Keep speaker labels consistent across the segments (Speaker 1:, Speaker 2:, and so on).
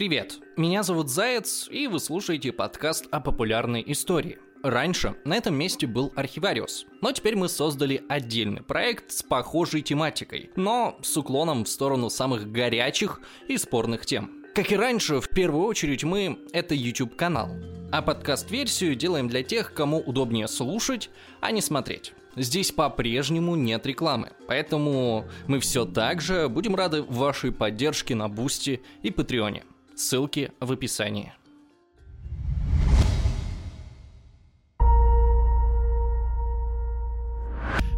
Speaker 1: Привет, меня зовут Заяц, и вы слушаете подкаст о популярной истории. Раньше на этом месте был архивариус, но теперь мы создали отдельный проект с похожей тематикой, но с уклоном в сторону самых горячих и спорных тем. Как и раньше, в первую очередь мы — это YouTube-канал, а подкаст-версию делаем для тех, кому удобнее слушать, а не смотреть. Здесь по-прежнему нет рекламы, поэтому мы все так же будем рады вашей поддержке на Бусти и Патреоне. Ссылки в описании.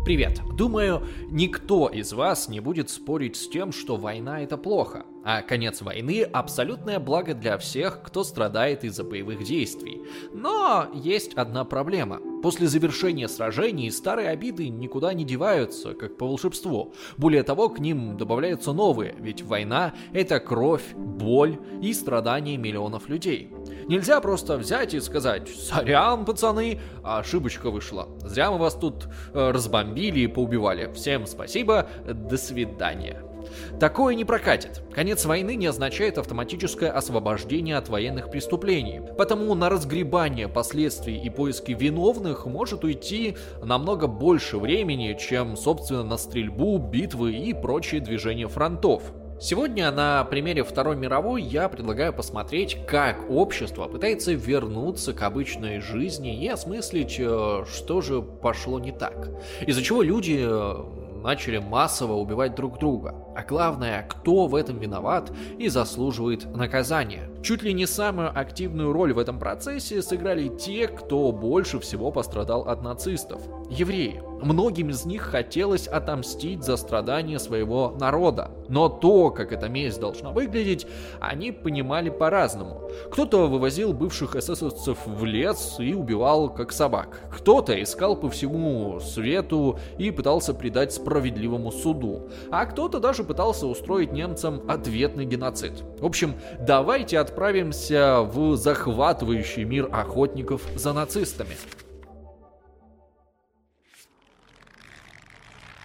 Speaker 1: Привет. Думаю, никто из вас не будет спорить с тем, что война это плохо, а конец войны абсолютное благо для всех, кто страдает из-за боевых действий. Но есть одна проблема – После завершения сражений старые обиды никуда не деваются, как по волшебству. Более того, к ним добавляются новые, ведь война — это кровь, боль и страдания миллионов людей. Нельзя просто взять и сказать «Сорян, пацаны, ошибочка вышла. Зря мы вас тут э, разбомбили и поубивали. Всем спасибо, до свидания». Такое не прокатит. Конец войны не означает автоматическое освобождение от военных преступлений. Потому на разгребание последствий и поиски виновных может уйти намного больше времени, чем, собственно, на стрельбу, битвы и прочие движения фронтов. Сегодня на примере Второй мировой я предлагаю посмотреть, как общество пытается вернуться к обычной жизни и осмыслить, э, что же пошло не так. Из-за чего люди э, начали массово убивать друг друга. А главное, кто в этом виноват и заслуживает наказания. Чуть ли не самую активную роль в этом процессе сыграли те, кто больше всего пострадал от нацистов – евреи. Многим из них хотелось отомстить за страдания своего народа. Но то, как эта месть должна выглядеть, они понимали по-разному. Кто-то вывозил бывших эсэсовцев в лес и убивал как собак. Кто-то искал по всему свету и пытался предать справедливому суду. А кто-то даже пытался устроить немцам ответный геноцид. В общем, давайте отправимся в захватывающий мир охотников за нацистами.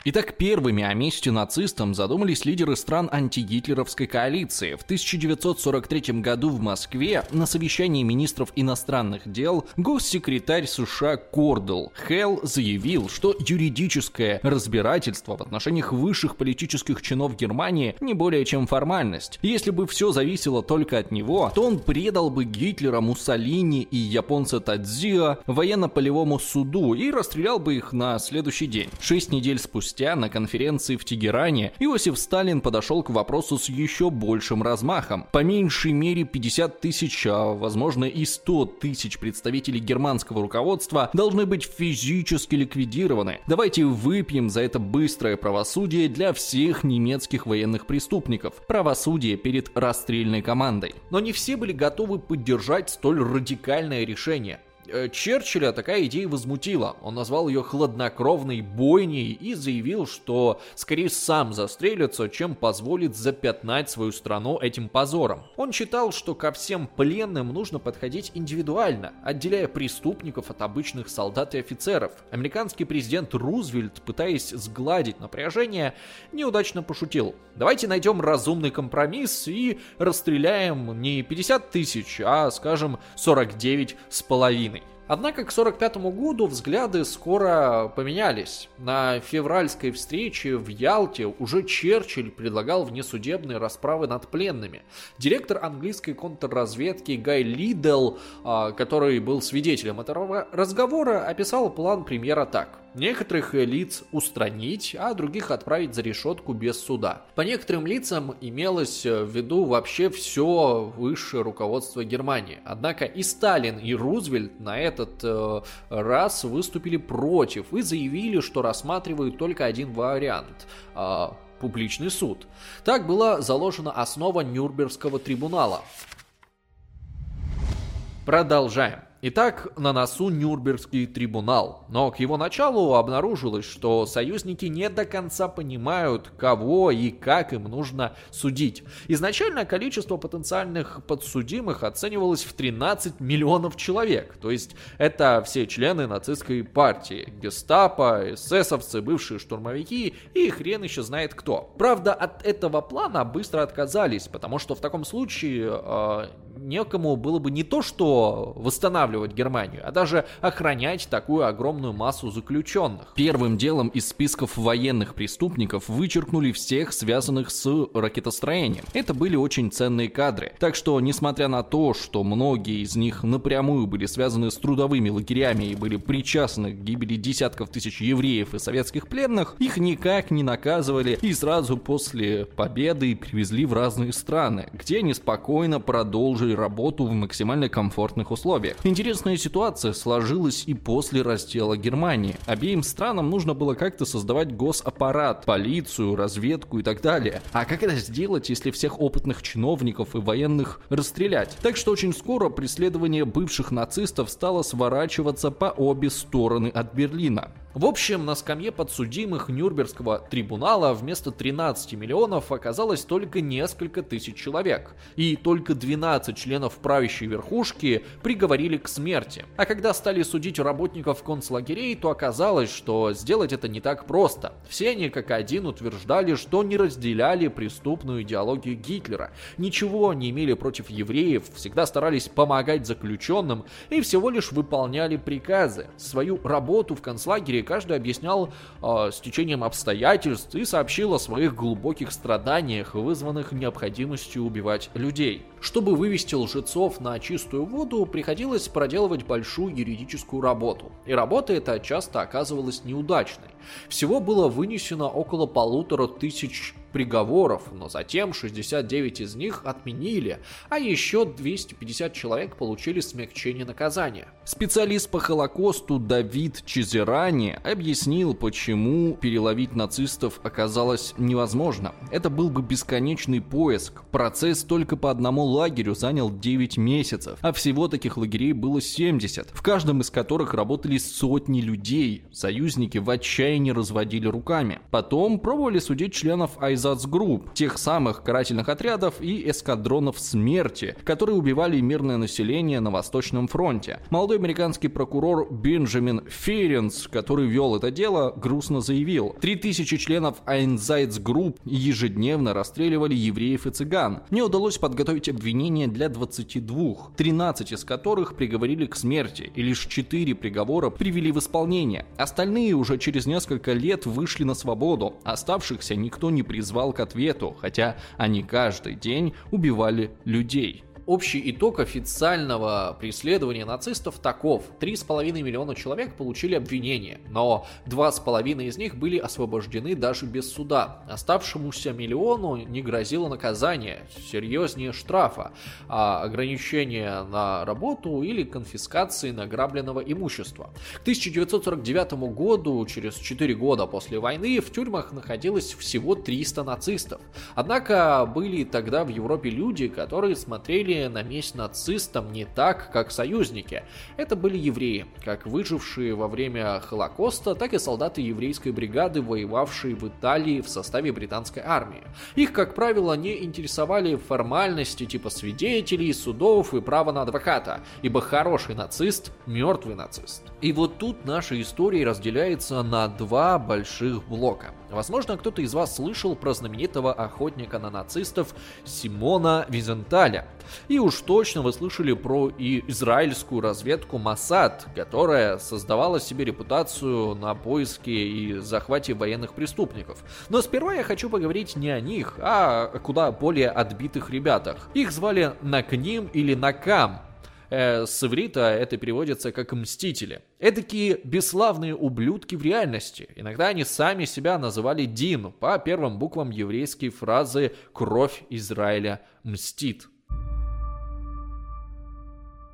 Speaker 1: Итак, первыми о месте нацистам задумались лидеры стран антигитлеровской коалиции. В 1943 году в Москве на совещании министров иностранных дел госсекретарь США Кордел Хелл заявил, что юридическое разбирательство в отношениях высших политических чинов Германии не более чем формальность. Если бы все зависело только от него, то он предал бы Гитлера, Муссолини и японца Тадзио военно-полевому суду и расстрелял бы их на следующий день. Шесть недель спустя спустя на конференции в Тегеране Иосиф Сталин подошел к вопросу с еще большим размахом. По меньшей мере 50 тысяч, а возможно и 100 тысяч представителей германского руководства должны быть физически ликвидированы. Давайте выпьем за это быстрое правосудие для всех немецких военных преступников. Правосудие перед расстрельной командой. Но не все были готовы поддержать столь радикальное решение. Э, Черчилля такая идея возмутила. Он назвал ее хладнокровной бойней и заявил, что скорее сам застрелится, чем позволит запятнать свою страну этим позором. Он считал, что ко всем пленным нужно подходить индивидуально, отделяя преступников от обычных солдат и офицеров. Американский президент Рузвельт, пытаясь сгладить напряжение, неудачно пошутил. Давайте найдем разумный компромисс и расстреляем не 50 тысяч, а, скажем, 49 с половиной. Однако к 1945 году взгляды скоро поменялись. На февральской встрече в Ялте уже Черчилль предлагал внесудебные расправы над пленными. Директор английской контрразведки Гай Лидл, а, который был свидетелем этого разговора, описал план премьера так. Некоторых лиц устранить, а других отправить за решетку без суда. По некоторым лицам имелось в виду вообще все высшее руководство Германии. Однако и Сталин, и Рузвельт на этот э, раз выступили против и заявили, что рассматривают только один вариант э, публичный суд. Так была заложена основа Нюрнбергского трибунала. Продолжаем. Итак, на носу Нюрнбергский трибунал, но к его началу обнаружилось, что союзники не до конца понимают, кого и как им нужно судить. Изначально количество потенциальных подсудимых оценивалось в 13 миллионов человек, то есть это все члены нацистской партии, гестапо, эсэсовцы, бывшие штурмовики и хрен еще знает кто. Правда, от этого плана быстро отказались, потому что в таком случае э, некому было бы не то что восстанавливать Германию, а даже охранять такую огромную массу заключенных. Первым делом из списков военных преступников вычеркнули всех связанных с ракетостроением. Это были очень ценные кадры. Так что, несмотря на то, что многие из них напрямую были связаны с трудовыми лагерями и были причастны к гибели десятков тысяч евреев и советских пленных, их никак не наказывали и сразу после победы привезли в разные страны, где они спокойно продолжили продолжили работу в максимально комфортных условиях. Интересная ситуация сложилась и после раздела Германии. Обеим странам нужно было как-то создавать госаппарат, полицию, разведку и так далее. А как это сделать, если всех опытных чиновников и военных расстрелять? Так что очень скоро преследование бывших нацистов стало сворачиваться по обе стороны от Берлина. В общем, на скамье подсудимых Нюрнбергского трибунала вместо 13 миллионов оказалось только несколько тысяч человек, и только 12 членов правящей верхушки приговорили к смерти. А когда стали судить работников концлагерей, то оказалось, что сделать это не так просто. Все они как один утверждали, что не разделяли преступную идеологию Гитлера, ничего не имели против евреев, всегда старались помогать заключенным и всего лишь выполняли приказы. Свою работу в концлагере каждый объяснял э, с течением обстоятельств и сообщил о своих глубоких страданиях, вызванных необходимостью убивать людей. Чтобы вывести лжецов на чистую воду, приходилось проделывать большую юридическую работу. И работа эта часто оказывалась неудачной. Всего было вынесено около полутора тысяч приговоров, но затем 69 из них отменили, а еще 250 человек получили смягчение наказания. Специалист по Холокосту Давид Чизерани объяснил, почему переловить нацистов оказалось невозможно. Это был бы бесконечный поиск. Процесс только по одному лагерю занял 9 месяцев, а всего таких лагерей было 70, в каждом из которых работали сотни людей. Союзники в отчаянии разводили руками. Потом пробовали судить членов Айнзацгрупп, тех самых карательных отрядов и эскадронов смерти, которые убивали мирное население на Восточном фронте. Молодой американский прокурор Бенджамин Ференс, который вел это дело, грустно заявил, 3000 членов Айнзацгрупп ежедневно расстреливали евреев и цыган. Мне удалось подготовить обвинения для 22, 13 из которых приговорили к смерти, и лишь 4 приговора привели в исполнение. Остальные уже через несколько лет вышли на свободу, оставшихся никто не призвал к ответу, хотя они каждый день убивали людей. Общий итог официального преследования нацистов таков. 3,5 миллиона человек получили обвинения, но 2,5 из них были освобождены даже без суда. Оставшемуся миллиону не грозило наказание, серьезнее штрафа, а ограничение на работу или конфискации награбленного имущества. К 1949 году, через 4 года после войны, в тюрьмах находилось всего 300 нацистов. Однако были тогда в Европе люди, которые смотрели на месть нацистам не так, как союзники. Это были евреи, как выжившие во время Холокоста, так и солдаты еврейской бригады, воевавшие в Италии в составе британской армии. Их, как правило, не интересовали формальности типа свидетелей, судов и права на адвоката, ибо хороший нацист – мертвый нацист. И вот тут наша история разделяется на два больших блока. Возможно, кто-то из вас слышал про знаменитого охотника на нацистов Симона Визенталя. И уж точно вы слышали про и израильскую разведку Масад, которая создавала себе репутацию на поиске и захвате военных преступников. Но сперва я хочу поговорить не о них, а о куда более отбитых ребятах. Их звали Накним или Накам, э, с иврита это переводится как «мстители». Эдакие бесславные ублюдки в реальности. Иногда они сами себя называли Дин по первым буквам еврейской фразы «Кровь Израиля мстит».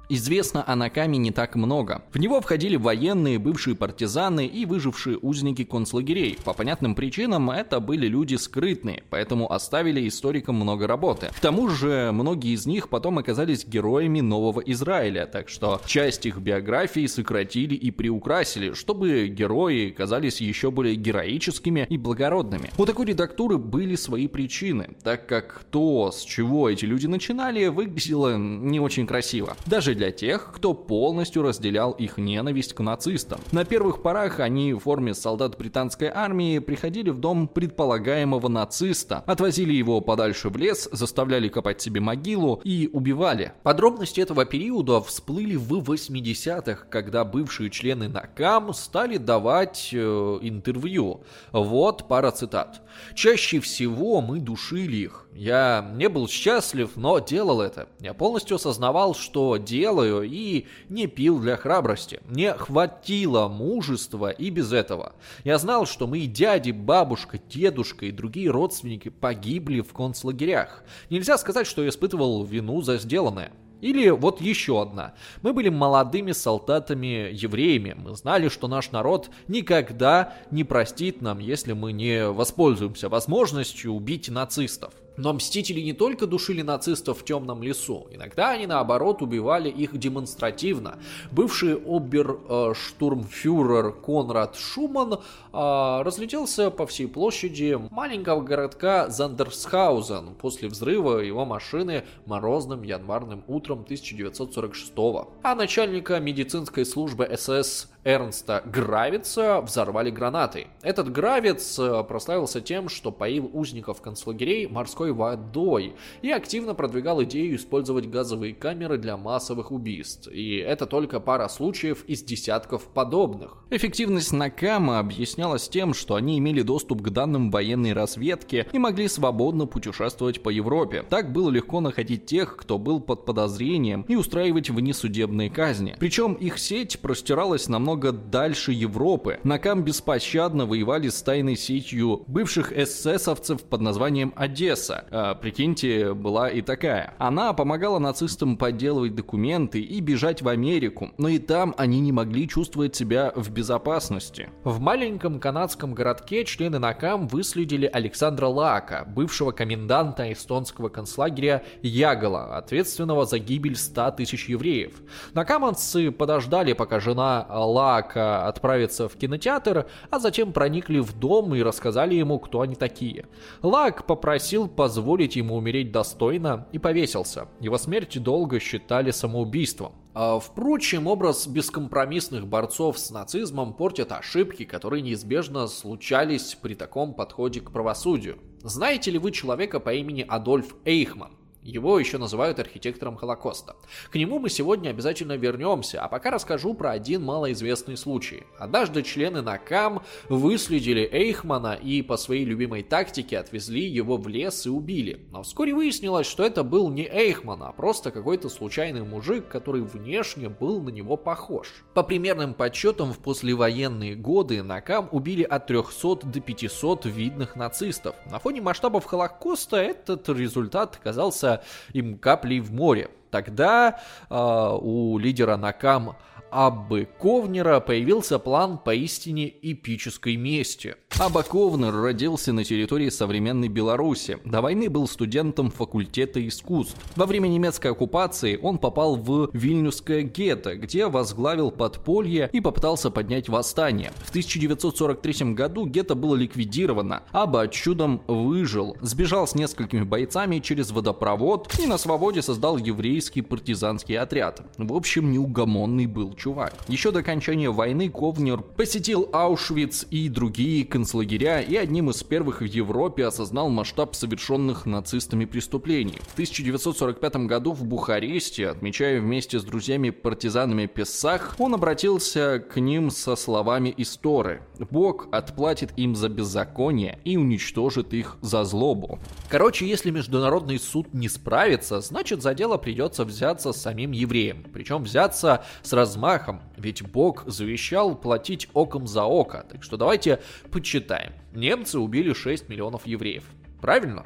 Speaker 1: Известно о Накаме не так много. В него входили военные, бывшие партизаны и выжившие узники концлагерей. По понятным причинам это были люди скрытные, поэтому оставили историкам много работы. К тому же многие из них потом оказались героями Нового Израиля, так что часть их биографии сократили и приукрасили, чтобы герои казались еще более героическими и благородными. У такой редактуры были свои причины, так как то, с чего эти люди начинали, выглядело не очень красиво. Даже для тех, кто полностью разделял их ненависть к нацистам. На первых порах они в форме солдат британской армии приходили в дом предполагаемого нациста, отвозили его подальше в лес, заставляли копать себе могилу и убивали. Подробности этого периода всплыли в 80-х, когда бывшие члены НАКАМ стали давать э, интервью. Вот пара цитат. «Чаще всего мы душили их. Я не был счастлив, но делал это. Я полностью осознавал, что делаю, и не пил для храбрости. Мне хватило мужества и без этого. Я знал, что мои дяди, бабушка, дедушка и другие родственники погибли в концлагерях. Нельзя сказать, что я испытывал вину за сделанное. Или вот еще одна. Мы были молодыми солдатами-евреями. Мы знали, что наш народ никогда не простит нам, если мы не воспользуемся возможностью убить нацистов. Но мстители не только душили нацистов в темном лесу, иногда они наоборот убивали их демонстративно. Бывший оберштурмфюрер Конрад Шуман а, разлетелся по всей площади маленького городка Зандерсхаузен после взрыва его машины морозным январным утром 1946 -го. А начальника медицинской службы СС Эрнста Гравица взорвали гранатой. Этот Гравец э, прославился тем, что поил узников концлагерей морской водой и активно продвигал идею использовать газовые камеры для массовых убийств. И это только пара случаев из десятков подобных. Эффективность Накама объяснялась тем, что они имели доступ к данным военной разведки и могли свободно путешествовать по Европе. Так было легко находить тех, кто был под подозрением и устраивать внесудебные казни. Причем их сеть простиралась намного дальше Европы. Накам беспощадно воевали с тайной сетью бывших эсэсовцев под названием Одесса. А, прикиньте, была и такая. Она помогала нацистам подделывать документы и бежать в Америку, но и там они не могли чувствовать себя в безопасности. В маленьком канадском городке члены Накам выследили Александра Лака, бывшего коменданта эстонского концлагеря Ягола, ответственного за гибель 100 тысяч евреев. Накаманцы подождали, пока жена Лака отправиться в кинотеатр, а затем проникли в дом и рассказали ему, кто они такие. Лак попросил позволить ему умереть достойно и повесился. Его смерть долго считали самоубийством. А, впрочем, образ бескомпромиссных борцов с нацизмом портит ошибки, которые неизбежно случались при таком подходе к правосудию. Знаете ли вы человека по имени Адольф Эйхман? Его еще называют архитектором Холокоста. К нему мы сегодня обязательно вернемся, а пока расскажу про один малоизвестный случай. Однажды члены НАКАМ выследили Эйхмана и по своей любимой тактике отвезли его в лес и убили. Но вскоре выяснилось, что это был не Эйхман, а просто какой-то случайный мужик, который внешне был на него похож. По примерным подсчетам, в послевоенные годы НАКАМ убили от 300 до 500 видных нацистов. На фоне масштабов Холокоста этот результат оказался им каплей в море. Тогда э, у лидера Накам Аббы Ковнера появился план поистине эпической мести. Абба Ковнер родился на территории современной Беларуси. До войны был студентом факультета искусств. Во время немецкой оккупации он попал в Вильнюсское гетто, где возглавил подполье и попытался поднять восстание. В 1943 году гетто было ликвидировано. Абба чудом выжил, сбежал с несколькими бойцами через водопровод и на свободе создал еврейский партизанский отряд. В общем, неугомонный был чувак. Еще до окончания войны Ковнер посетил Аушвиц и другие концлагеря и одним из первых в Европе осознал масштаб совершенных нацистами преступлений. В 1945 году в Бухаресте, отмечая вместе с друзьями-партизанами Песах, он обратился к ним со словами из Торы. Бог отплатит им за беззаконие и уничтожит их за злобу. Короче, если международный суд не справится, значит за дело придется взяться самим евреем. Причем взяться с размахом страхом, ведь Бог завещал платить оком за око. Так что давайте почитаем. Немцы убили 6 миллионов евреев. Правильно?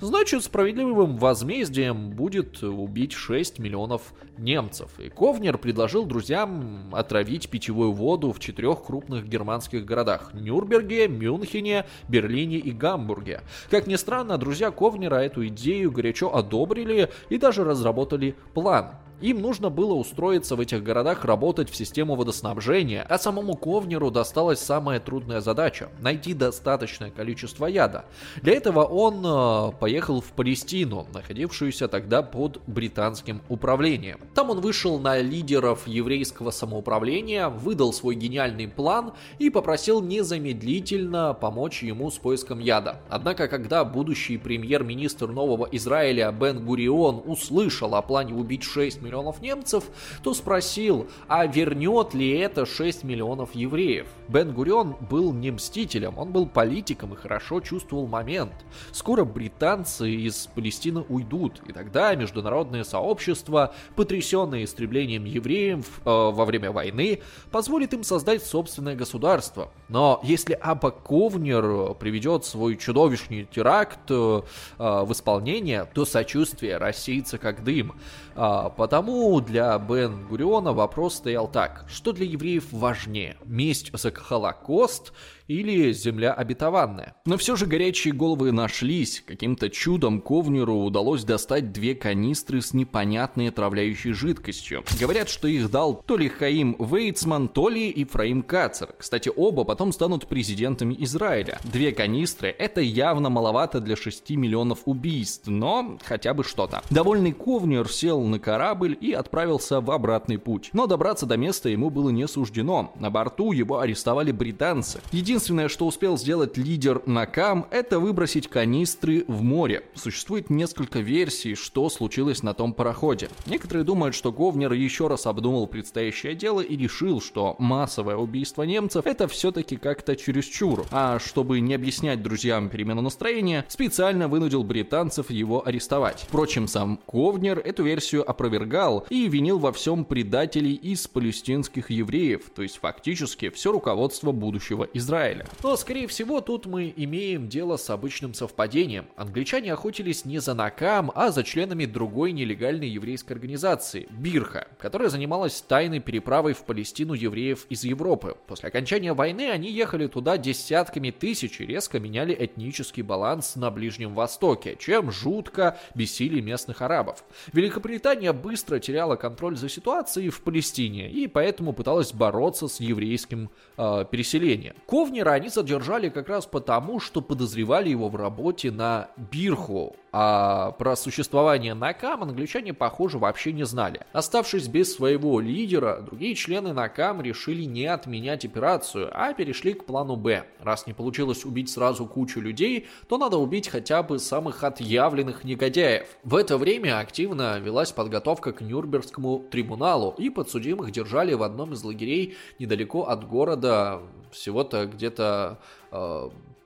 Speaker 1: Значит, справедливым возмездием будет убить 6 миллионов немцев. И Ковнер предложил друзьям отравить питьевую воду в четырех крупных германских городах – Нюрнберге, Мюнхене, Берлине и Гамбурге. Как ни странно, друзья Ковнера эту идею горячо одобрили и даже разработали план – им нужно было устроиться в этих городах работать в систему водоснабжения, а самому Ковнеру досталась самая трудная задача – найти достаточное количество яда. Для этого он э, поехал в Палестину, находившуюся тогда под британским управлением. Там он вышел на лидеров еврейского самоуправления, выдал свой гениальный план и попросил незамедлительно помочь ему с поиском яда. Однако, когда будущий премьер-министр нового Израиля Бен Гурион услышал о плане убить 6 миллионов немцев, то спросил, а вернет ли это 6 миллионов евреев? Бен Гурион был не мстителем, он был политиком и хорошо чувствовал момент. Скоро британцы из Палестины уйдут, и тогда международное сообщество, потрясенное истреблением евреев э, во время войны, позволит им создать собственное государство. Но если Аба Ковнер приведет свой чудовищный теракт э, в исполнение, то сочувствие рассеется как дым. А, потому для Бен Гуриона вопрос стоял так. Что для евреев важнее? Месть за Холокост или земля обетованная. Но все же горячие головы нашлись. Каким-то чудом Ковнеру удалось достать две канистры с непонятной отравляющей жидкостью. Говорят, что их дал то ли Хаим Вейцман, то ли Ифраим Кацер. Кстати, оба потом станут президентами Израиля. Две канистры — это явно маловато для 6 миллионов убийств, но хотя бы что-то. Довольный Ковнер сел на корабль и отправился в обратный путь. Но добраться до места ему было не суждено. На борту его арестовали британцы. Единственное Единственное, что успел сделать лидер Накам, это выбросить канистры в море. Существует несколько версий, что случилось на том пароходе. Некоторые думают, что Говнер еще раз обдумал предстоящее дело и решил, что массовое убийство немцев это все-таки как-то чересчур. А чтобы не объяснять друзьям перемену настроения, специально вынудил британцев его арестовать. Впрочем, сам Ковнер эту версию опровергал и винил во всем предателей из палестинских евреев, то есть фактически все руководство будущего Израиля. Израиля. Но, скорее всего, тут мы имеем дело с обычным совпадением. Англичане охотились не за Накам, а за членами другой нелегальной еврейской организации – Бирха, которая занималась тайной переправой в Палестину евреев из Европы. После окончания войны они ехали туда десятками тысяч и резко меняли этнический баланс на Ближнем Востоке, чем жутко бесили местных арабов. Великобритания быстро теряла контроль за ситуацией в Палестине и поэтому пыталась бороться с еврейским э, переселением. Ковни Вагнера они задержали как раз потому, что подозревали его в работе на Бирху, а про существование Накам англичане, похоже, вообще не знали. Оставшись без своего лидера, другие члены Накам решили не отменять операцию, а перешли к плану Б. Раз не получилось убить сразу кучу людей, то надо убить хотя бы самых отъявленных негодяев. В это время активно велась подготовка к Нюрнбергскому трибуналу, и подсудимых держали в одном из лагерей недалеко от города всего-то где-то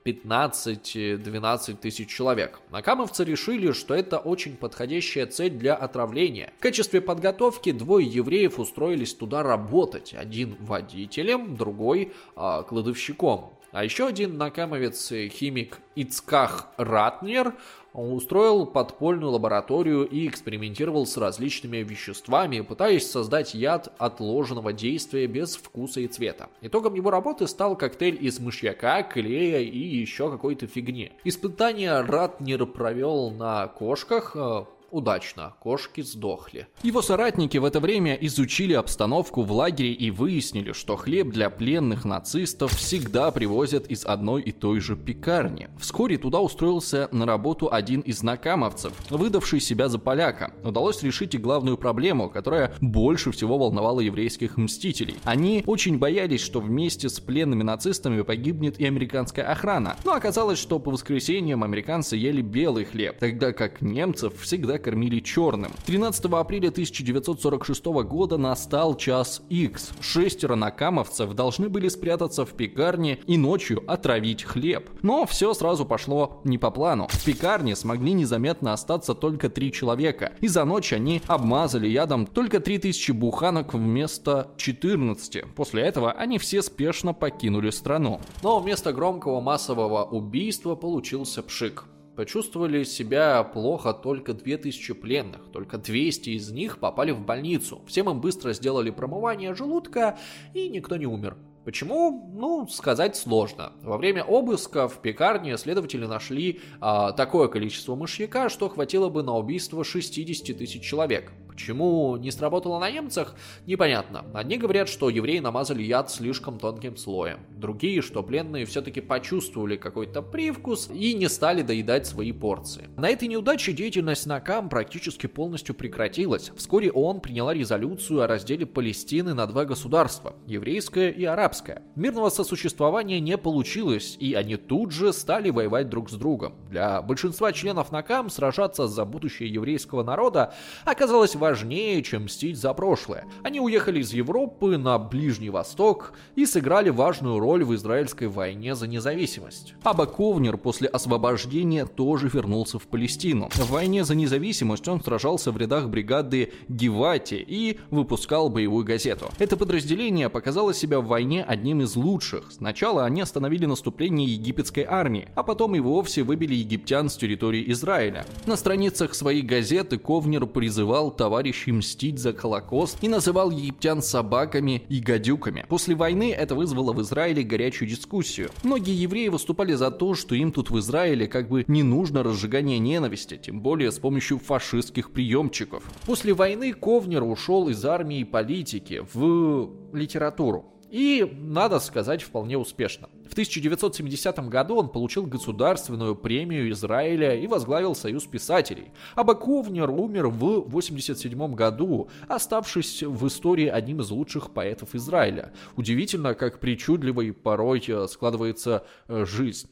Speaker 1: 15-12 э, тысяч человек. Накамовцы решили, что это очень подходящая цель для отравления. В качестве подготовки двое евреев устроились туда работать. Один водителем, другой э, кладовщиком. А еще один накамовец, э, химик Ицках Ратнер, он устроил подпольную лабораторию и экспериментировал с различными веществами, пытаясь создать яд отложенного действия без вкуса и цвета. Итогом его работы стал коктейль из мышьяка, клея и еще какой-то фигни. Испытания Ратнер провел на кошках, э, удачно, кошки сдохли. Его соратники в это время изучили обстановку в лагере и выяснили, что хлеб для пленных нацистов всегда привозят из одной и той же пекарни. Вскоре туда устроился на работу один из накамовцев, выдавший себя за поляка. Удалось решить и главную проблему, которая больше всего волновала еврейских мстителей. Они очень боялись, что вместе с пленными нацистами погибнет и американская охрана. Но оказалось, что по воскресеньям американцы ели белый хлеб, тогда как немцев всегда кормили черным. 13 апреля 1946 года настал час X. Шестеро накамовцев должны были спрятаться в пекарне и ночью отравить хлеб. Но все сразу пошло не по плану. В пекарне смогли незаметно остаться только три человека. И за ночь они обмазали ядом только 3000 буханок вместо 14. После этого они все спешно покинули страну. Но вместо громкого массового убийства получился пшик. Почувствовали себя плохо только 2000 пленных, только 200 из них попали в больницу. Всем им быстро сделали промывание желудка, и никто не умер. Почему? Ну, сказать сложно. Во время обыска в пекарне следователи нашли а, такое количество мышьяка, что хватило бы на убийство 60 тысяч человек. Почему не сработало на немцах, непонятно. Одни говорят, что евреи намазали яд слишком тонким слоем. Другие, что пленные все-таки почувствовали какой-то привкус и не стали доедать свои порции. На этой неудаче деятельность Накам практически полностью прекратилась. Вскоре ООН приняла резолюцию о разделе Палестины на два государства – еврейское и арабское. Мирного сосуществования не получилось, и они тут же стали воевать друг с другом. Для большинства членов Накам сражаться за будущее еврейского народа оказалось важнее, чем мстить за прошлое. Они уехали из Европы на Ближний Восток и сыграли важную роль в израильской войне за независимость. Аба Ковнер после освобождения тоже вернулся в Палестину. В войне за независимость он сражался в рядах бригады Гивати и выпускал боевую газету. Это подразделение показало себя в войне одним из лучших. Сначала они остановили наступление египетской армии, а потом и вовсе выбили египтян с территории Израиля. На страницах своей газеты Ковнер призывал товарищей товарищей мстить за Холокост и называл египтян собаками и гадюками. После войны это вызвало в Израиле горячую дискуссию. Многие евреи выступали за то, что им тут в Израиле как бы не нужно разжигание ненависти, тем более с помощью фашистских приемчиков. После войны Ковнер ушел из армии и политики в литературу. И, надо сказать, вполне успешно. В 1970 году он получил государственную премию Израиля и возглавил Союз писателей. А Баковнер умер в 1987 году, оставшись в истории одним из лучших поэтов Израиля. Удивительно, как причудливой порой э, складывается э, жизнь.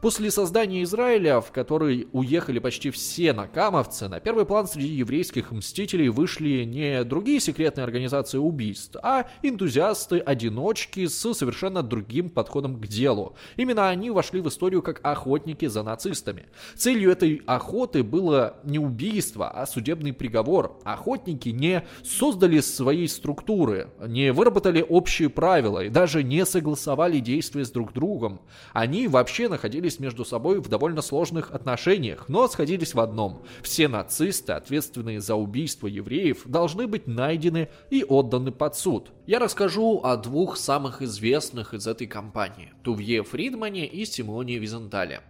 Speaker 1: После создания Израиля, в который уехали почти все накамовцы, на первый план среди еврейских мстителей вышли не другие секретные организации убийств, а энтузиасты-одиночки с совершенно другим подходом к делу. Именно они вошли в историю как охотники за нацистами. Целью этой охоты было не убийство, а судебный приговор. Охотники не создали своей структуры, не выработали общие правила и даже не согласовали действия с друг другом. Они вообще находились находились между собой в довольно сложных отношениях, но сходились в одном. Все нацисты, ответственные за убийство евреев, должны быть найдены и отданы под суд. Я расскажу о двух самых известных из этой кампании – Тувье Фридмане и Симоне Визентале.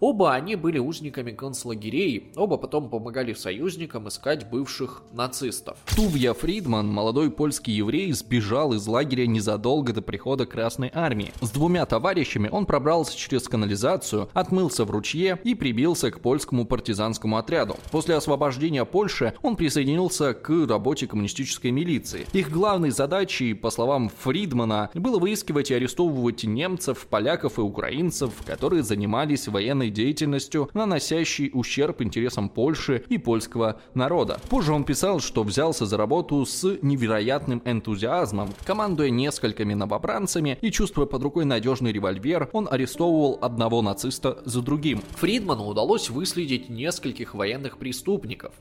Speaker 1: Оба они были узниками концлагерей, оба потом помогали союзникам искать бывших нацистов. Тувья Фридман, молодой польский еврей, сбежал из лагеря незадолго до прихода Красной Армии. С двумя товарищами он пробрался через канализацию, отмылся в ручье и прибился к польскому партизанскому отряду. После освобождения Польши он присоединился к работе коммунистической милиции. Их главной задачей, по словам Фридмана, было выискивать и арестовывать немцев, поляков и украинцев, которые занимались военной деятельностью, наносящей ущерб интересам Польши и польского народа. Позже он писал, что взялся за работу с невероятным энтузиазмом, командуя несколькими новобранцами и чувствуя под рукой надежный револьвер, он арестовывал одного нациста за другим. Фридману удалось выследить нескольких военных преступников,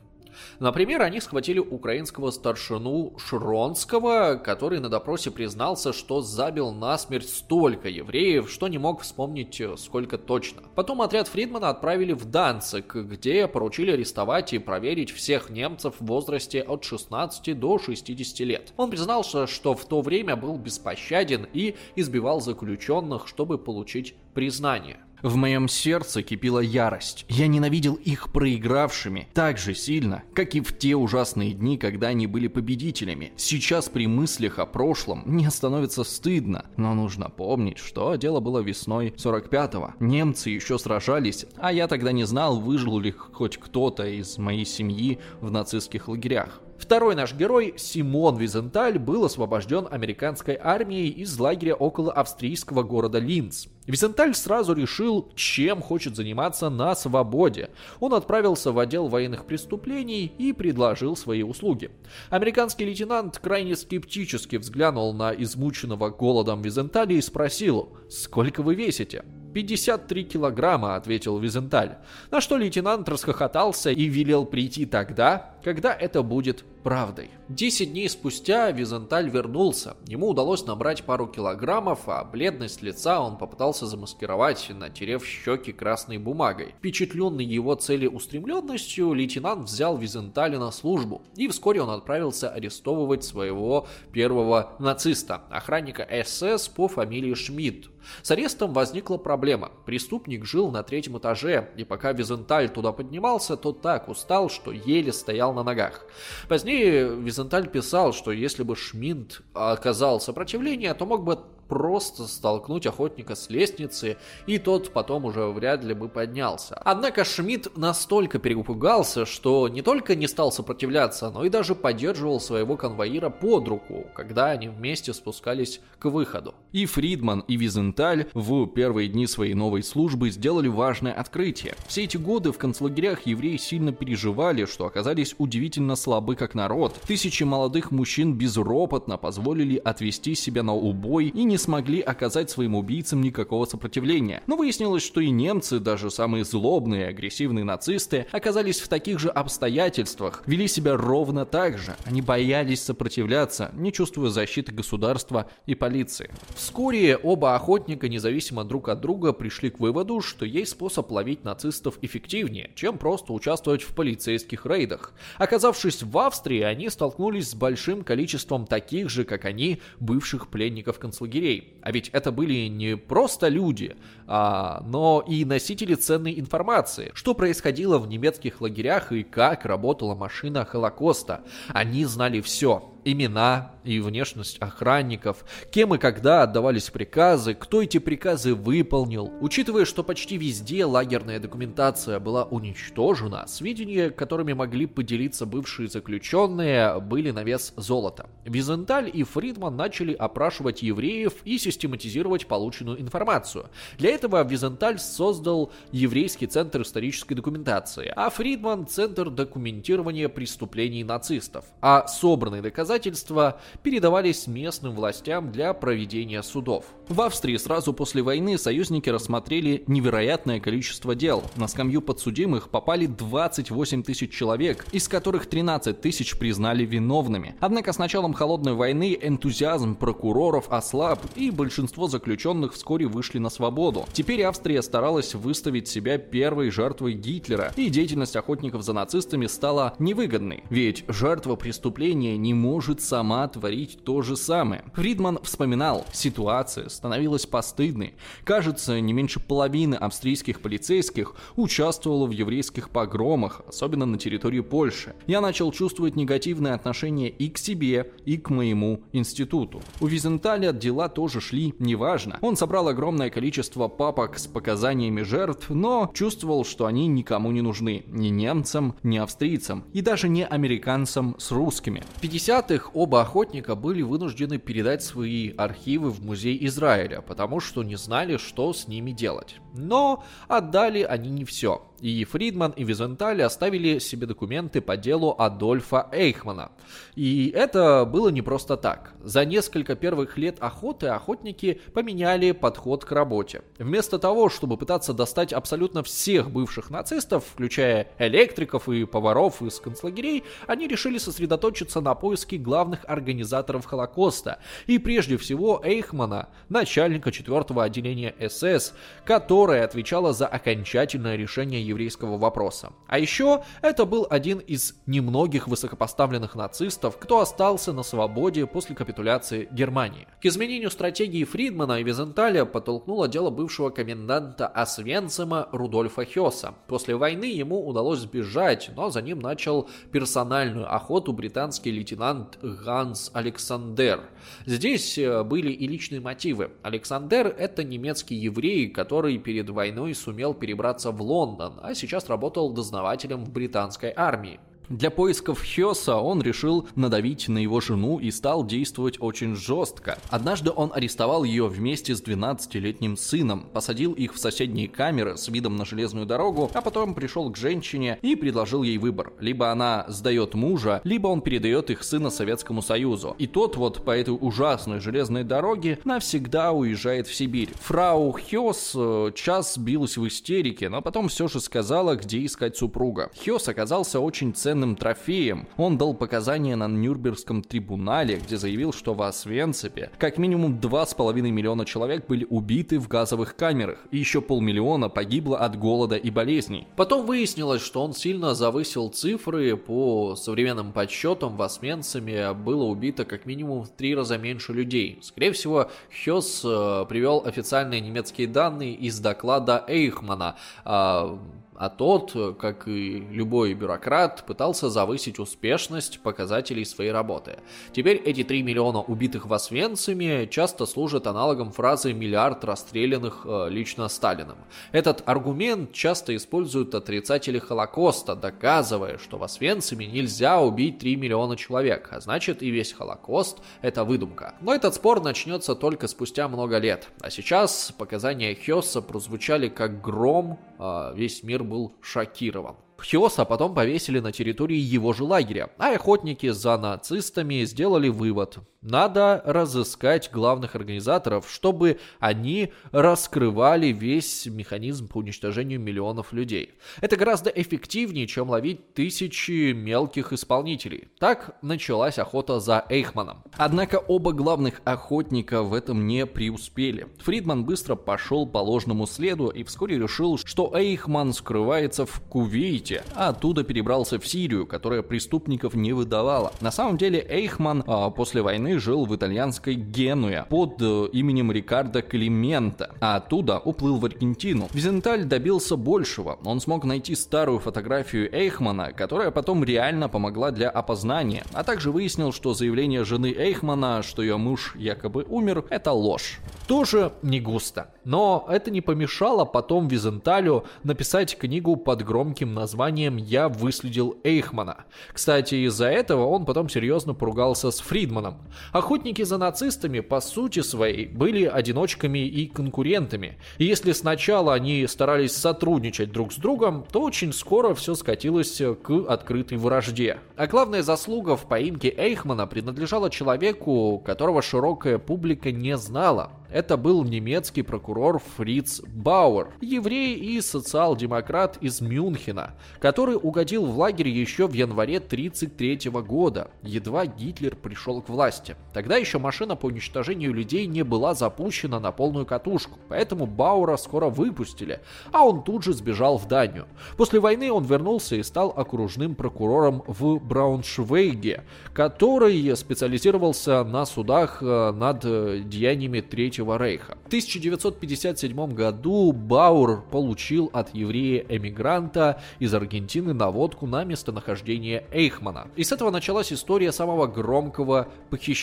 Speaker 1: Например, они схватили украинского старшину Шронского, который на допросе признался, что забил насмерть столько евреев, что не мог вспомнить э, сколько точно. Потом отряд Фридмана отправили в Данцик, где поручили арестовать и проверить всех немцев в возрасте от 16 до 60 лет. Он признался, что в то время был беспощаден и избивал заключенных, чтобы получить признание. В моем сердце кипела ярость. Я ненавидел их проигравшими так же сильно, как и в те ужасные дни, когда они были победителями. Сейчас при мыслях о прошлом мне становится стыдно, но нужно помнить, что дело было весной 45-го. Немцы еще сражались, а я тогда не знал, выжил ли хоть кто-то из моей семьи в нацистских лагерях. Второй наш герой, Симон Визенталь, был освобожден американской армией из лагеря около австрийского города Линц. Визенталь сразу решил, чем хочет заниматься на свободе. Он отправился в отдел военных преступлений и предложил свои услуги. Американский лейтенант крайне скептически взглянул на измученного голодом Визенталя и спросил, «Сколько вы весите?» «53 килограмма», — ответил Визенталь. На что лейтенант расхохотался и велел прийти тогда, когда это будет правдой. Десять дней спустя Визенталь вернулся. Ему удалось набрать пару килограммов, а бледность лица он попытался замаскировать, натерев щеки красной бумагой. Впечатленный его целеустремленностью, лейтенант взял Визенталя на службу, и вскоре он отправился арестовывать своего первого нациста, охранника СС по фамилии Шмидт. С арестом возникла проблема. Преступник жил на третьем этаже, и пока Визенталь туда поднимался, то так устал, что еле стоял на ногах. Позднее Визенталь писал, что если бы Шмидт оказал сопротивление, то мог бы просто столкнуть охотника с лестницы, и тот потом уже вряд ли бы поднялся. Однако Шмидт настолько перепугался, что не только не стал сопротивляться, но и даже поддерживал своего конвоира под руку, когда они вместе спускались к выходу. И Фридман, и Визенталь в первые дни своей новой службы сделали важное открытие. Все эти годы в концлагерях евреи сильно переживали, что оказались удивительно слабы как народ. Тысячи молодых мужчин безропотно позволили отвести себя на убой и не смогли оказать своим убийцам никакого сопротивления. Но выяснилось, что и немцы, даже самые злобные и агрессивные нацисты, оказались в таких же обстоятельствах, вели себя ровно так же. Они боялись сопротивляться, не чувствуя защиты государства и полиции. Вскоре оба охотника, независимо друг от друга, пришли к выводу, что есть способ ловить нацистов эффективнее, чем просто участвовать в полицейских рейдах. Оказавшись в Австрии, они столкнулись с большим количеством таких же, как они, бывших пленников концлагерей людей. А ведь это были не просто люди, а, но и носители ценной информации. Что происходило в немецких лагерях и как работала машина Холокоста. Они знали все имена и внешность охранников, кем и когда отдавались приказы, кто эти приказы выполнил. Учитывая, что почти везде лагерная документация была уничтожена, сведения, которыми могли поделиться бывшие заключенные, были на вес золота. Визенталь и Фридман начали опрашивать евреев и систематизировать полученную информацию. Для этого Визенталь создал Еврейский центр исторической документации, а Фридман – Центр документирования преступлений нацистов. А собранные доказательства доказательства передавались местным властям для проведения судов. В Австрии сразу после войны союзники рассмотрели невероятное количество дел. На скамью подсудимых попали 28 тысяч человек, из которых 13 тысяч признали виновными. Однако с началом холодной войны энтузиазм прокуроров ослаб, и большинство заключенных вскоре вышли на свободу. Теперь Австрия старалась выставить себя первой жертвой Гитлера, и деятельность охотников за нацистами стала невыгодной, ведь жертва преступления не может может сама творить то же самое. Фридман вспоминал, ситуация становилась постыдной. Кажется, не меньше половины австрийских полицейских участвовало в еврейских погромах, особенно на территории Польши. Я начал чувствовать негативное отношение и к себе, и к моему институту. У Визенталя дела тоже шли неважно. Он собрал огромное количество папок с показаниями жертв, но чувствовал, что они никому не нужны. Ни немцам, ни австрийцам, и даже не американцам с русскими. В 50 1990 оба охотника были вынуждены передать свои архивы в музей Израиля, потому что не знали, что с ними делать. Но отдали они не все. И Фридман, и Визенталь оставили себе документы по делу Адольфа Эйхмана. И это было не просто так. За несколько первых лет охоты охотники поменяли подход к работе. Вместо того, чтобы пытаться достать абсолютно всех бывших нацистов, включая электриков и поваров из концлагерей, они решили сосредоточиться на поиске главных организаторов Холокоста. И прежде всего Эйхмана, начальника 4 отделения СС, которое отвечало за окончательное решение еврейского вопроса. А еще это был один из немногих высокопоставленных нацистов, кто остался на свободе после капитуляции Германии. К изменению стратегии Фридмана и Визенталя подтолкнуло дело бывшего коменданта Освенцима Рудольфа Хёса. После войны ему удалось сбежать, но за ним начал персональную охоту британский лейтенант Ганс Александер. Здесь э, были и личные мотивы. Александер – это немецкий еврей, который перед войной сумел перебраться в Лондон, а сейчас работал дознавателем в британской армии. Для поисков Хёса он решил надавить на его жену и стал действовать очень жестко. Однажды он арестовал ее вместе с 12-летним сыном, посадил их в соседние камеры с видом на железную дорогу, а потом пришел к женщине и предложил ей выбор. Либо она сдает мужа, либо он передает их сына Советскому Союзу. И тот вот по этой ужасной железной дороге навсегда уезжает в Сибирь. Фрау Хёс э, час билась в истерике, но потом все же сказала, где искать супруга. Хёс оказался очень ценным военным трофеем. Он дал показания на Нюрнбергском трибунале, где заявил, что в Освенципе как минимум 2,5 миллиона человек были убиты в газовых камерах, и еще полмиллиона погибло от голода и болезней. Потом выяснилось, что он сильно завысил цифры, по современным подсчетам в Освенциме было убито как минимум в три раза меньше людей. Скорее всего, Хёс э, привел официальные немецкие данные из доклада Эйхмана, э, а тот, как и любой бюрократ, пытался завысить успешность показателей своей работы. Теперь эти 3 миллиона убитых в Освенциме часто служат аналогом фразы «миллиард расстрелянных э, лично Сталиным». Этот аргумент часто используют отрицатели Холокоста, доказывая, что в Освенциме нельзя убить 3 миллиона человек, а значит и весь Холокост – это выдумка. Но этот спор начнется только спустя много лет. А сейчас показания Хёса прозвучали как гром, а весь мир был шокирован. Хиоса потом повесили на территории его же лагеря, а охотники за нацистами сделали вывод. Надо разыскать главных организаторов, чтобы они раскрывали весь механизм по уничтожению миллионов людей. Это гораздо эффективнее, чем ловить тысячи мелких исполнителей. Так началась охота за Эйхманом. Однако оба главных охотника в этом не преуспели. Фридман быстро пошел по ложному следу и вскоре решил, что Эйхман скрывается в Кувейте, а оттуда перебрался в Сирию, которая преступников не выдавала. На самом деле Эйхман а, после войны войны жил в итальянской Генуе под э, именем Рикардо Климента, а оттуда уплыл в Аргентину. Визенталь добился большего. Он смог найти старую фотографию Эйхмана, которая потом реально помогла для опознания, а также выяснил, что заявление жены Эйхмана, что ее муж якобы умер, это ложь. Тоже не густо. Но это не помешало потом Визенталю написать книгу под громким названием «Я выследил Эйхмана». Кстати, из-за этого он потом серьезно поругался с Фридманом. Охотники за нацистами, по сути своей, были одиночками и конкурентами. И если сначала они старались сотрудничать друг с другом, то очень скоро все скатилось к открытой вражде. А главная заслуга в поимке Эйхмана принадлежала человеку, которого широкая публика не знала. Это был немецкий прокурор Фриц Бауэр, еврей и социал-демократ из Мюнхена, который угодил в лагерь еще в январе 1933 года, едва Гитлер пришел к власти. Тогда еще машина по уничтожению людей не была запущена на полную катушку, поэтому Бауэра скоро выпустили, а он тут же сбежал в Данию. После войны он вернулся и стал окружным прокурором в Брауншвейге, который специализировался на судах э, над э, деяниями Третьего Рейха. В 1957 году Бауэр получил от еврея-эмигранта из Аргентины наводку на местонахождение Эйхмана. И с этого началась история самого громкого похищения.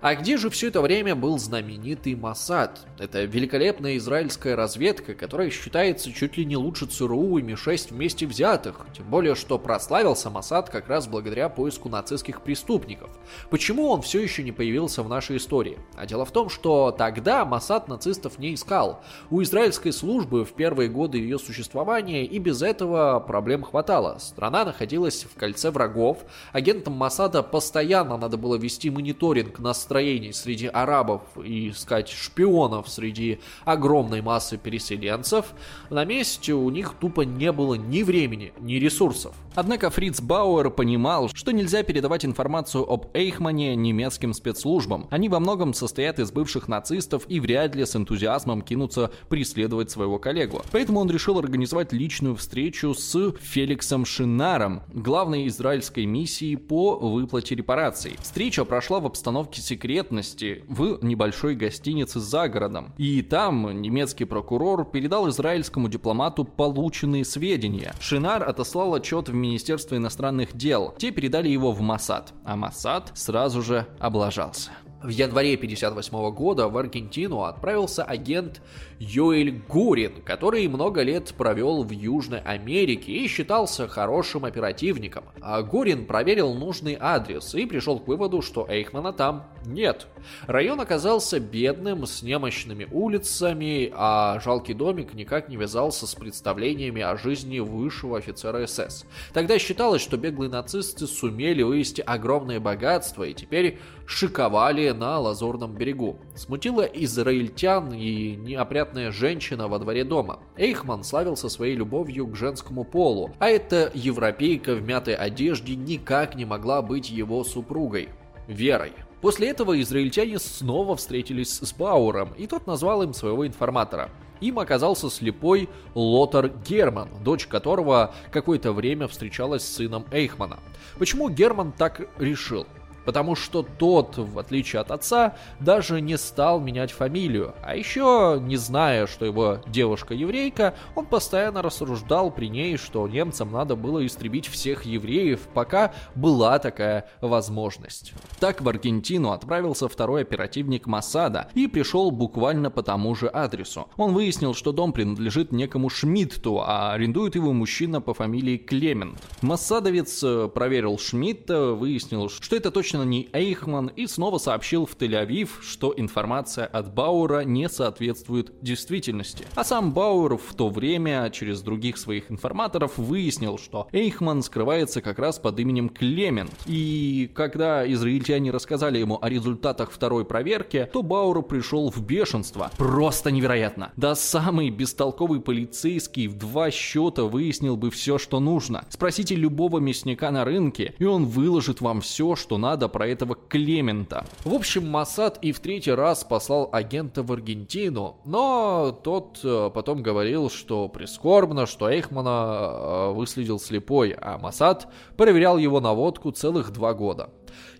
Speaker 1: А где же все это время был знаменитый Масад? Это великолепная израильская разведка, которая считается чуть ли не лучше ЦРУ и Ми-6 вместе взятых. Тем более, что прославился Масад как раз благодаря поиску нацистских преступников. Почему он все еще не появился в нашей истории? А дело в том, что Тогда Масад нацистов не искал. У израильской службы в первые годы ее существования и без этого проблем хватало. Страна находилась в кольце врагов. Агентам Масада постоянно надо было вести мониторинг настроений среди арабов и искать шпионов среди огромной массы переселенцев. На месте у них тупо не было ни времени, ни ресурсов. Однако Фриц Бауэр понимал, что нельзя передавать информацию об Эйхмане немецким спецслужбам. Они во многом состоят из бывших нацистов и вряд ли с энтузиазмом кинутся преследовать своего коллегу. Поэтому он решил организовать личную встречу с Феликсом Шинаром, главной израильской миссии по выплате репараций. Встреча прошла в обстановке секретности в небольшой гостинице за городом. И там немецкий прокурор передал израильскому дипломату полученные сведения. Шинар отослал отчет в Министерство иностранных дел. Те передали его в Масад, а Масад сразу же облажался. В январе 1958 года в Аргентину отправился агент Йоэль Гурин, который много лет провел в Южной Америке и считался хорошим оперативником. А Гурин проверил нужный адрес и пришел к выводу, что Эйхмана там нет. Район оказался бедным, с немощными улицами, а жалкий домик никак не вязался с представлениями о жизни высшего офицера СС. Тогда считалось, что беглые нацисты сумели вывести огромное богатство и теперь шиковали
Speaker 2: на Лазурном берегу. Смутила израильтян и неопрятная женщина во дворе дома. Эйхман славился своей любовью к женскому полу, а эта европейка в мятой одежде никак не могла быть его супругой. Верой. После этого израильтяне снова встретились с Бауэром, и тот назвал им своего информатора. Им оказался слепой Лотар Герман, дочь которого какое-то время встречалась с сыном Эйхмана. Почему Герман так решил? Потому что тот, в отличие от отца, даже не стал менять фамилию. А еще, не зная, что его девушка еврейка, он постоянно рассуждал при ней, что немцам надо было истребить всех евреев, пока была такая возможность. Так в Аргентину отправился второй оперативник Масада и пришел буквально по тому же адресу. Он выяснил, что дом принадлежит некому Шмидту, а арендует его мужчина по фамилии Клемент. Массадовец э, проверил Шмидта, выяснил, что это точно не Эйхман и снова сообщил в Тель-Авив, что информация от Бауэра не соответствует действительности. А сам Бауэр в то время через других своих информаторов выяснил, что Эйхман скрывается как раз под именем Клемент. И когда израильтяне рассказали ему о результатах второй проверки, то Бауэр пришел в бешенство. Просто невероятно. Да самый бестолковый полицейский в два счета выяснил бы все, что нужно. Спросите любого мясника на рынке, и он выложит вам все, что надо надо про этого Клемента. В общем, Масад и в третий раз послал агента в Аргентину, но тот э, потом говорил, что прискорбно, что Эйхмана э, выследил слепой, а Масад проверял его наводку целых два года.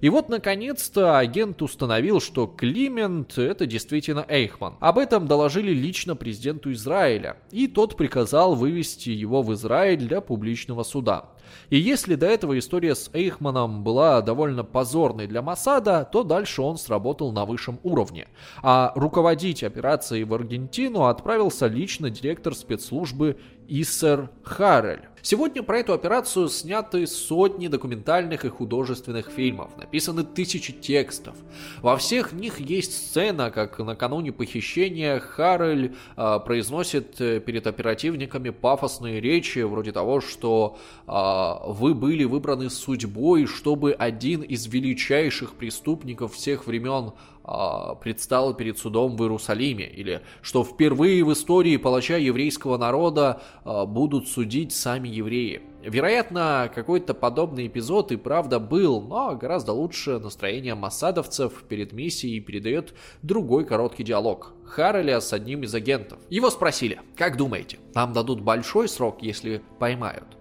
Speaker 2: И вот, наконец-то, агент установил, что Климент — это действительно Эйхман. Об этом доложили лично президенту Израиля, и тот приказал вывести его в Израиль для публичного суда. И если до этого история с Эйхманом была довольно позорной для Масада, то дальше он сработал на высшем уровне. А руководить операцией в Аргентину отправился лично директор спецслужбы Иссер Харрель. Сегодня про эту операцию сняты сотни документальных и художественных фильмов, написаны тысячи текстов. Во всех них есть сцена, как накануне похищения Харрель э, произносит перед оперативниками пафосные речи, вроде того, что э, вы были выбраны судьбой, чтобы один из величайших преступников всех времен а, предстал перед судом в Иерусалиме, или что впервые в истории палача еврейского народа а, будут судить сами евреи. Вероятно, какой-то подобный эпизод и правда был, но гораздо лучше настроение массадовцев перед миссией передает другой короткий диалог. Харреля с одним из агентов. Его спросили, как думаете, нам дадут большой срок, если поймают?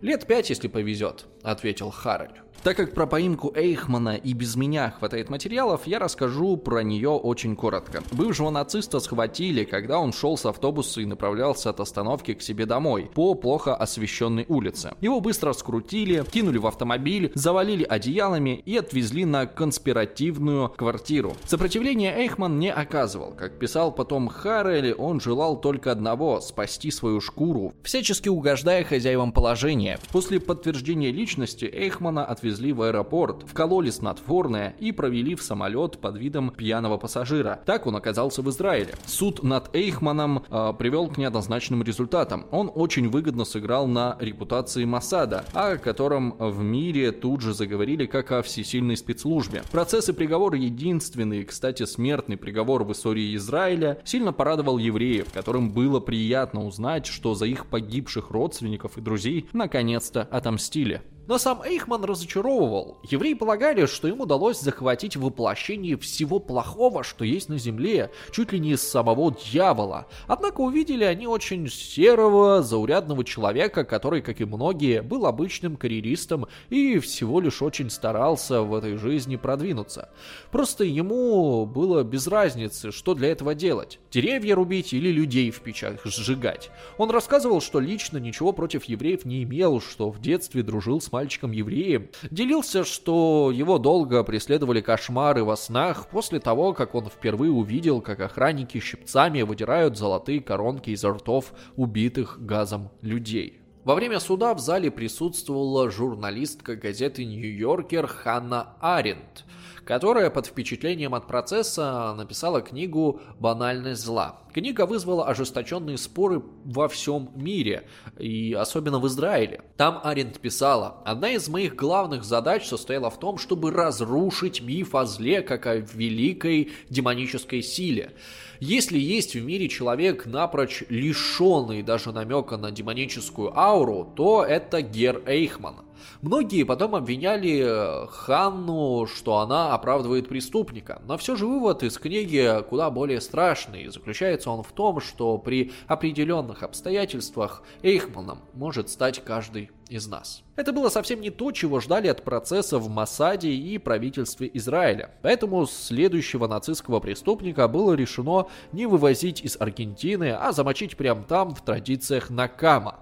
Speaker 2: Лет пять, если повезет, ответил Харрель. Так как про поимку Эйхмана и без меня хватает материалов, я расскажу про нее очень коротко. Бывшего нациста схватили, когда он шел с автобуса и направлялся от остановки к себе домой по плохо освещенной улице. Его быстро скрутили, кинули в автомобиль, завалили одеялами и отвезли на конспиративную квартиру. Сопротивления Эйхман не оказывал. Как писал потом Харрелли, он желал только одного – спасти свою шкуру, всячески угождая хозяевам положения. После подтверждения личности Эйхмана отвезли отвезли в аэропорт, вкололи снотворное и провели в самолет под видом пьяного пассажира. Так он оказался в Израиле. Суд над Эйхманом э, привел к неоднозначным результатам. Он очень выгодно сыграл на репутации Масада, о котором в мире тут же заговорили как о всесильной спецслужбе. Процесс и приговор единственный, кстати, смертный приговор в истории Израиля, сильно порадовал евреев, которым было приятно узнать, что за их погибших родственников и друзей наконец-то отомстили. Но сам Эйхман разочаровывал. Евреи полагали, что им удалось захватить воплощение всего плохого, что есть на земле, чуть ли не из самого дьявола. Однако увидели они очень серого, заурядного человека, который, как и многие, был обычным карьеристом и всего лишь очень старался в этой жизни продвинуться. Просто ему было без разницы, что для этого делать. Деревья рубить или людей в печах сжигать. Он рассказывал, что лично ничего против евреев не имел, что в детстве дружил с мальчиком-евреем, делился, что его долго преследовали кошмары во снах после того, как он впервые увидел, как охранники щипцами выдирают золотые коронки изо ртов убитых газом людей. Во время суда в зале присутствовала журналистка газеты «Нью-Йоркер» Ханна Аренд, которая под впечатлением от процесса написала книгу «Банальность зла». Книга вызвала ожесточенные споры во всем мире, и особенно в Израиле. Там Аренд писала, «Одна из моих главных задач состояла в том, чтобы разрушить миф о зле, как о великой демонической силе. Если есть в мире человек, напрочь лишенный даже намека на демоническую ауру, то это Гер Эйхман. Многие потом обвиняли э, Ханну, что она оправдывает преступника, но все же вывод из книги куда более страшный. Заключается он в том, что при определенных обстоятельствах Эйхманом может стать каждый из нас. Это было совсем не то, чего ждали от процесса в Масаде и правительстве Израиля. Поэтому следующего нацистского преступника было решено не вывозить из Аргентины, а замочить прямо там в традициях Накама.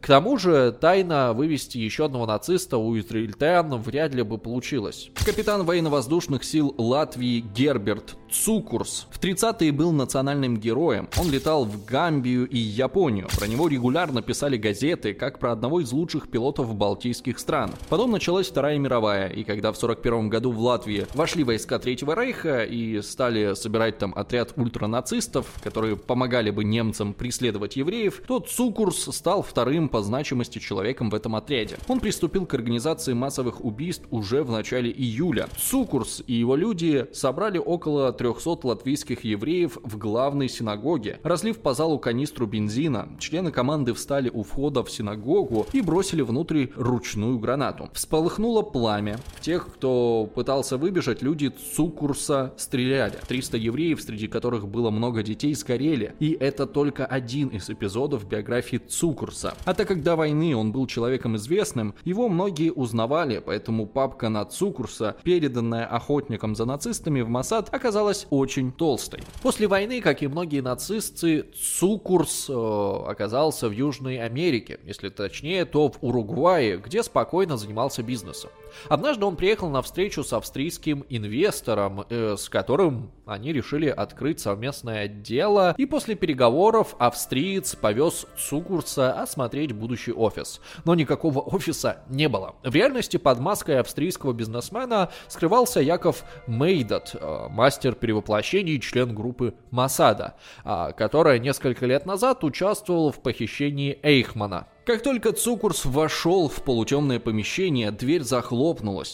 Speaker 2: К тому же тайно вывести еще одного нациста у израильтян вряд ли бы получилось. Капитан военно-воздушных сил Латвии Герберт Цукурс в 30-е был национальным героем. Он летал в Гамбию и Японию. Про него регулярно писали газеты, как про одного из лучших пилотов балтийских стран. Потом началась Вторая мировая, и когда в 41 году в Латвии вошли войска Третьего Рейха и стали собирать там отряд ультранацистов, которые помогали бы немцам преследовать евреев, то Цукурс стал вторым по значимости человеком в этом отряде. Он приступил к организации массовых убийств уже в начале июля. Цукурс и его люди собрали около 300 латвийских евреев в главной синагоге. Разлив по залу канистру бензина, члены команды встали у входа в синагогу и бросили внутрь ручную гранату. Всполыхнуло пламя. Тех, кто пытался выбежать, люди Цукурса стреляли. 300 евреев, среди которых было много детей, сгорели. И это только один из эпизодов биографии Цукурса. А так как до войны он был человеком известным, его многие узнавали, поэтому папка на Цукурса, переданная охотникам за нацистами в Масад, оказалась очень толстой. После войны, как и многие нацисты, Цукурс э, оказался в Южной Америке, если точнее, то в Уругвае, где спокойно занимался бизнесом. Однажды он приехал на встречу с австрийским инвестором, э, с которым они решили открыть совместное дело, и после переговоров австриец повез Цукурса осмотреть будущий офис. Но никакого офиса не было. В реальности под маской австрийского бизнесмена скрывался Яков Мейдат, э, мастер перевоплощений и член группы Масада, э, которая несколько лет назад участвовала в похищении Эйхмана. Как только Цукурс вошел в полутемное помещение, дверь захлопнулась,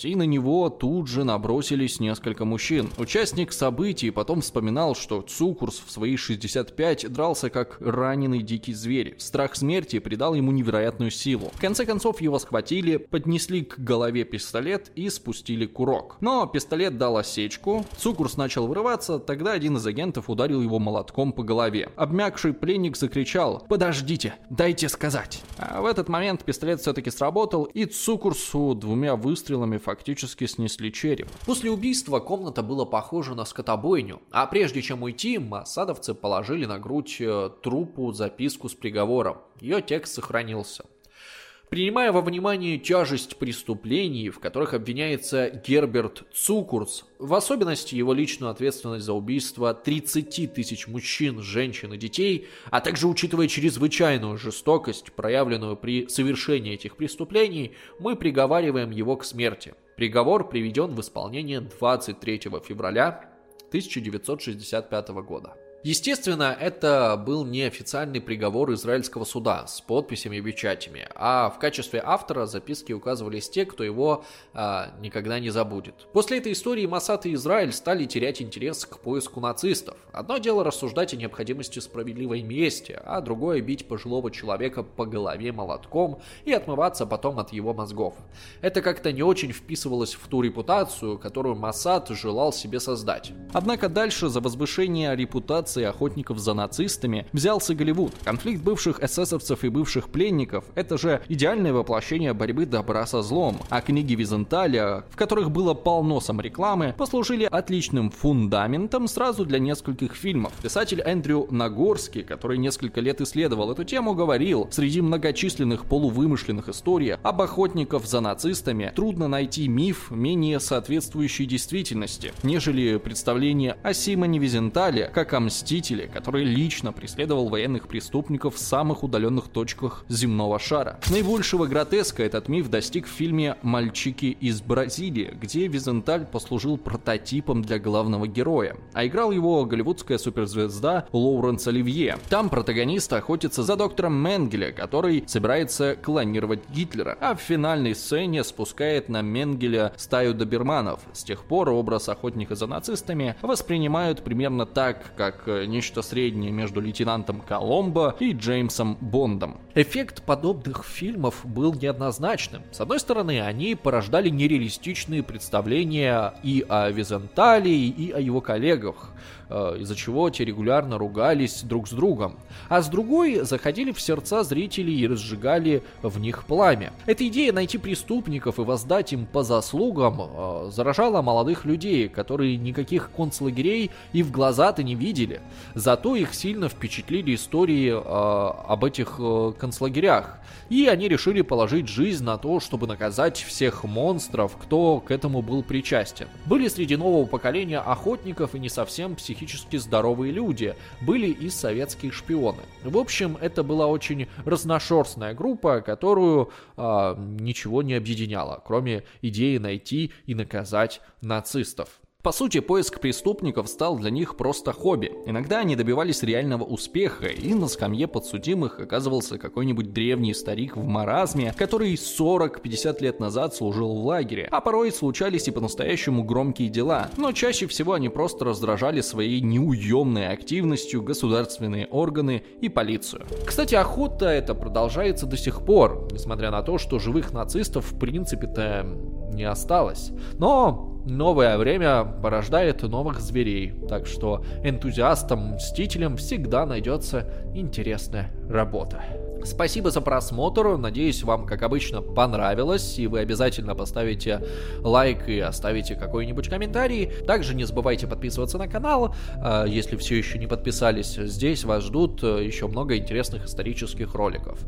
Speaker 2: и на него тут же набросились несколько мужчин. Участник событий потом вспоминал, что Цукурс в свои 65 дрался как раненый дикий зверь. Страх смерти придал ему невероятную силу. В конце концов его схватили, поднесли к голове пистолет и спустили курок. Но пистолет дал осечку, Цукурс начал вырываться, тогда один из агентов ударил его молотком по голове. Обмякший пленник закричал «Подождите, дайте сказать!» А в этот момент пистолет все-таки сработал, и Цукурсу двумя выстрелами фактически снесли череп. После убийства комната была похожа на скотобойню, а прежде чем уйти, массадовцы положили на грудь э, трупу записку с приговором. Ее текст сохранился. Принимая во внимание тяжесть преступлений, в которых обвиняется Герберт Цукурс, в особенности его личную ответственность за убийство 30 тысяч мужчин, женщин и детей, а также учитывая чрезвычайную жестокость, проявленную при совершении этих преступлений, мы приговариваем его к смерти. Приговор приведен в исполнение 23 февраля 1965 года. Естественно, это был неофициальный приговор израильского суда с подписями и печатями, а в качестве автора записки указывались те, кто его а, никогда не забудет. После этой истории Масад и Израиль стали терять интерес к поиску нацистов. Одно дело рассуждать о необходимости справедливой мести, а другое бить пожилого человека по голове молотком и отмываться потом от его мозгов. Это как-то не очень вписывалось в ту репутацию, которую Масад желал себе создать. Однако дальше за возвышение репутации операции охотников за нацистами взялся Голливуд. Конфликт бывших эсэсовцев и бывших пленников – это же идеальное воплощение борьбы добра со злом. А книги Визенталя, в которых было полно саморекламы, послужили отличным фундаментом сразу для нескольких фильмов. Писатель Эндрю Нагорский, который несколько лет исследовал эту тему, говорил, среди многочисленных полувымышленных историй об охотников за нацистами трудно найти миф, менее соответствующий действительности, нежели представление о Симоне Визентале как о мстителе
Speaker 1: Мстители, который лично преследовал военных преступников в самых удаленных точках земного шара. Наибольшего гротеска этот миф достиг в фильме «Мальчики из Бразилии», где Визенталь послужил прототипом для главного героя, а играл его голливудская суперзвезда Лоуренс Оливье. Там протагонист охотится за доктором Менгеле, который собирается клонировать Гитлера, а в финальной сцене спускает на Менгеля стаю доберманов. С тех пор образ охотника за нацистами воспринимают примерно так, как нечто среднее между лейтенантом Коломбо и Джеймсом Бондом.
Speaker 2: Эффект подобных фильмов был неоднозначным. С одной стороны, они порождали нереалистичные представления и о Визенталии, и о его коллегах. Э, из-за чего те регулярно ругались друг с другом. А с другой заходили в сердца зрителей и разжигали в них пламя. Эта идея найти преступников и воздать им по заслугам э, заражала молодых людей, которые никаких концлагерей и в глаза-то не видели. Зато их сильно впечатлили истории э, об этих концлагерях. И они решили положить жизнь на то, чтобы наказать всех монстров, кто к этому был причастен. Были среди нового поколения охотников и не совсем психически психически здоровые люди, были и советские шпионы. В общем, это была очень разношерстная группа, которую э, ничего не объединяло, кроме идеи найти и наказать нацистов.
Speaker 1: По сути, поиск преступников стал для них просто хобби. Иногда они добивались реального успеха, и на скамье подсудимых оказывался какой-нибудь древний старик в маразме, который 40-50 лет назад служил в лагере. А порой случались и по-настоящему громкие дела, но чаще всего они просто раздражали своей неуемной активностью государственные органы и полицию.
Speaker 2: Кстати, охота это продолжается до сих пор, несмотря на то, что живых нацистов в принципе-то не осталось. Но новое время порождает новых зверей, так что энтузиастам, мстителям всегда найдется интересная работа. Спасибо за просмотр. Надеюсь, вам, как обычно, понравилось. И вы обязательно поставите лайк и оставите какой-нибудь комментарий. Также не забывайте подписываться на канал, а, если все еще не подписались. Здесь вас ждут э, еще много интересных исторических роликов.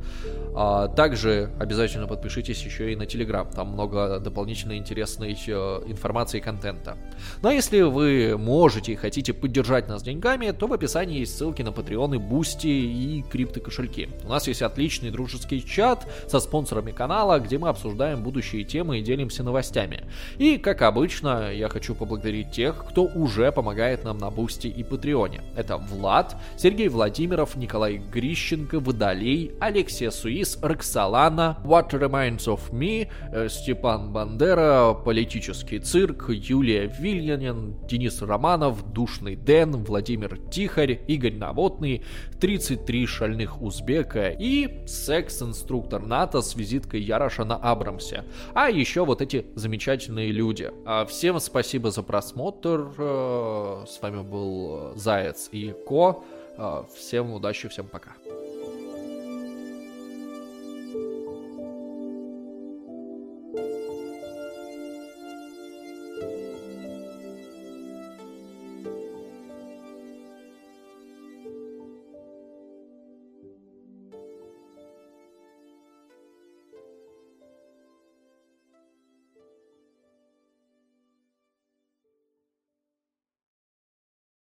Speaker 2: А, также обязательно подпишитесь еще и на Телеграм. Там много дополнительной интересной э, информации и контента. Ну а если вы можете и хотите поддержать нас деньгами, то в описании есть ссылки на Patreon, Бусти и криптокошельки. У нас есть отличный дружеский чат со спонсорами канала, где мы обсуждаем будущие темы и делимся новостями. И, как обычно, я хочу поблагодарить тех, кто уже помогает нам на Бусти и Патреоне. Это Влад, Сергей Владимиров, Николай Грищенко, Водолей, Алексей Суис, Роксолана, What Remains of Me, э, Степан Бандера, Политический цирк, Юлия Вильянин, Денис Романов, Душный Дэн, Владимир Тихарь, Игорь Наводный, 33 шальных узбека и секс-инструктор НАТО с визиткой Яроша на Абрамсе. А еще вот эти замечательные люди. А, всем спасибо за просмотр. Э, с вами был Заяц и Ко. Э, всем удачи, всем пока.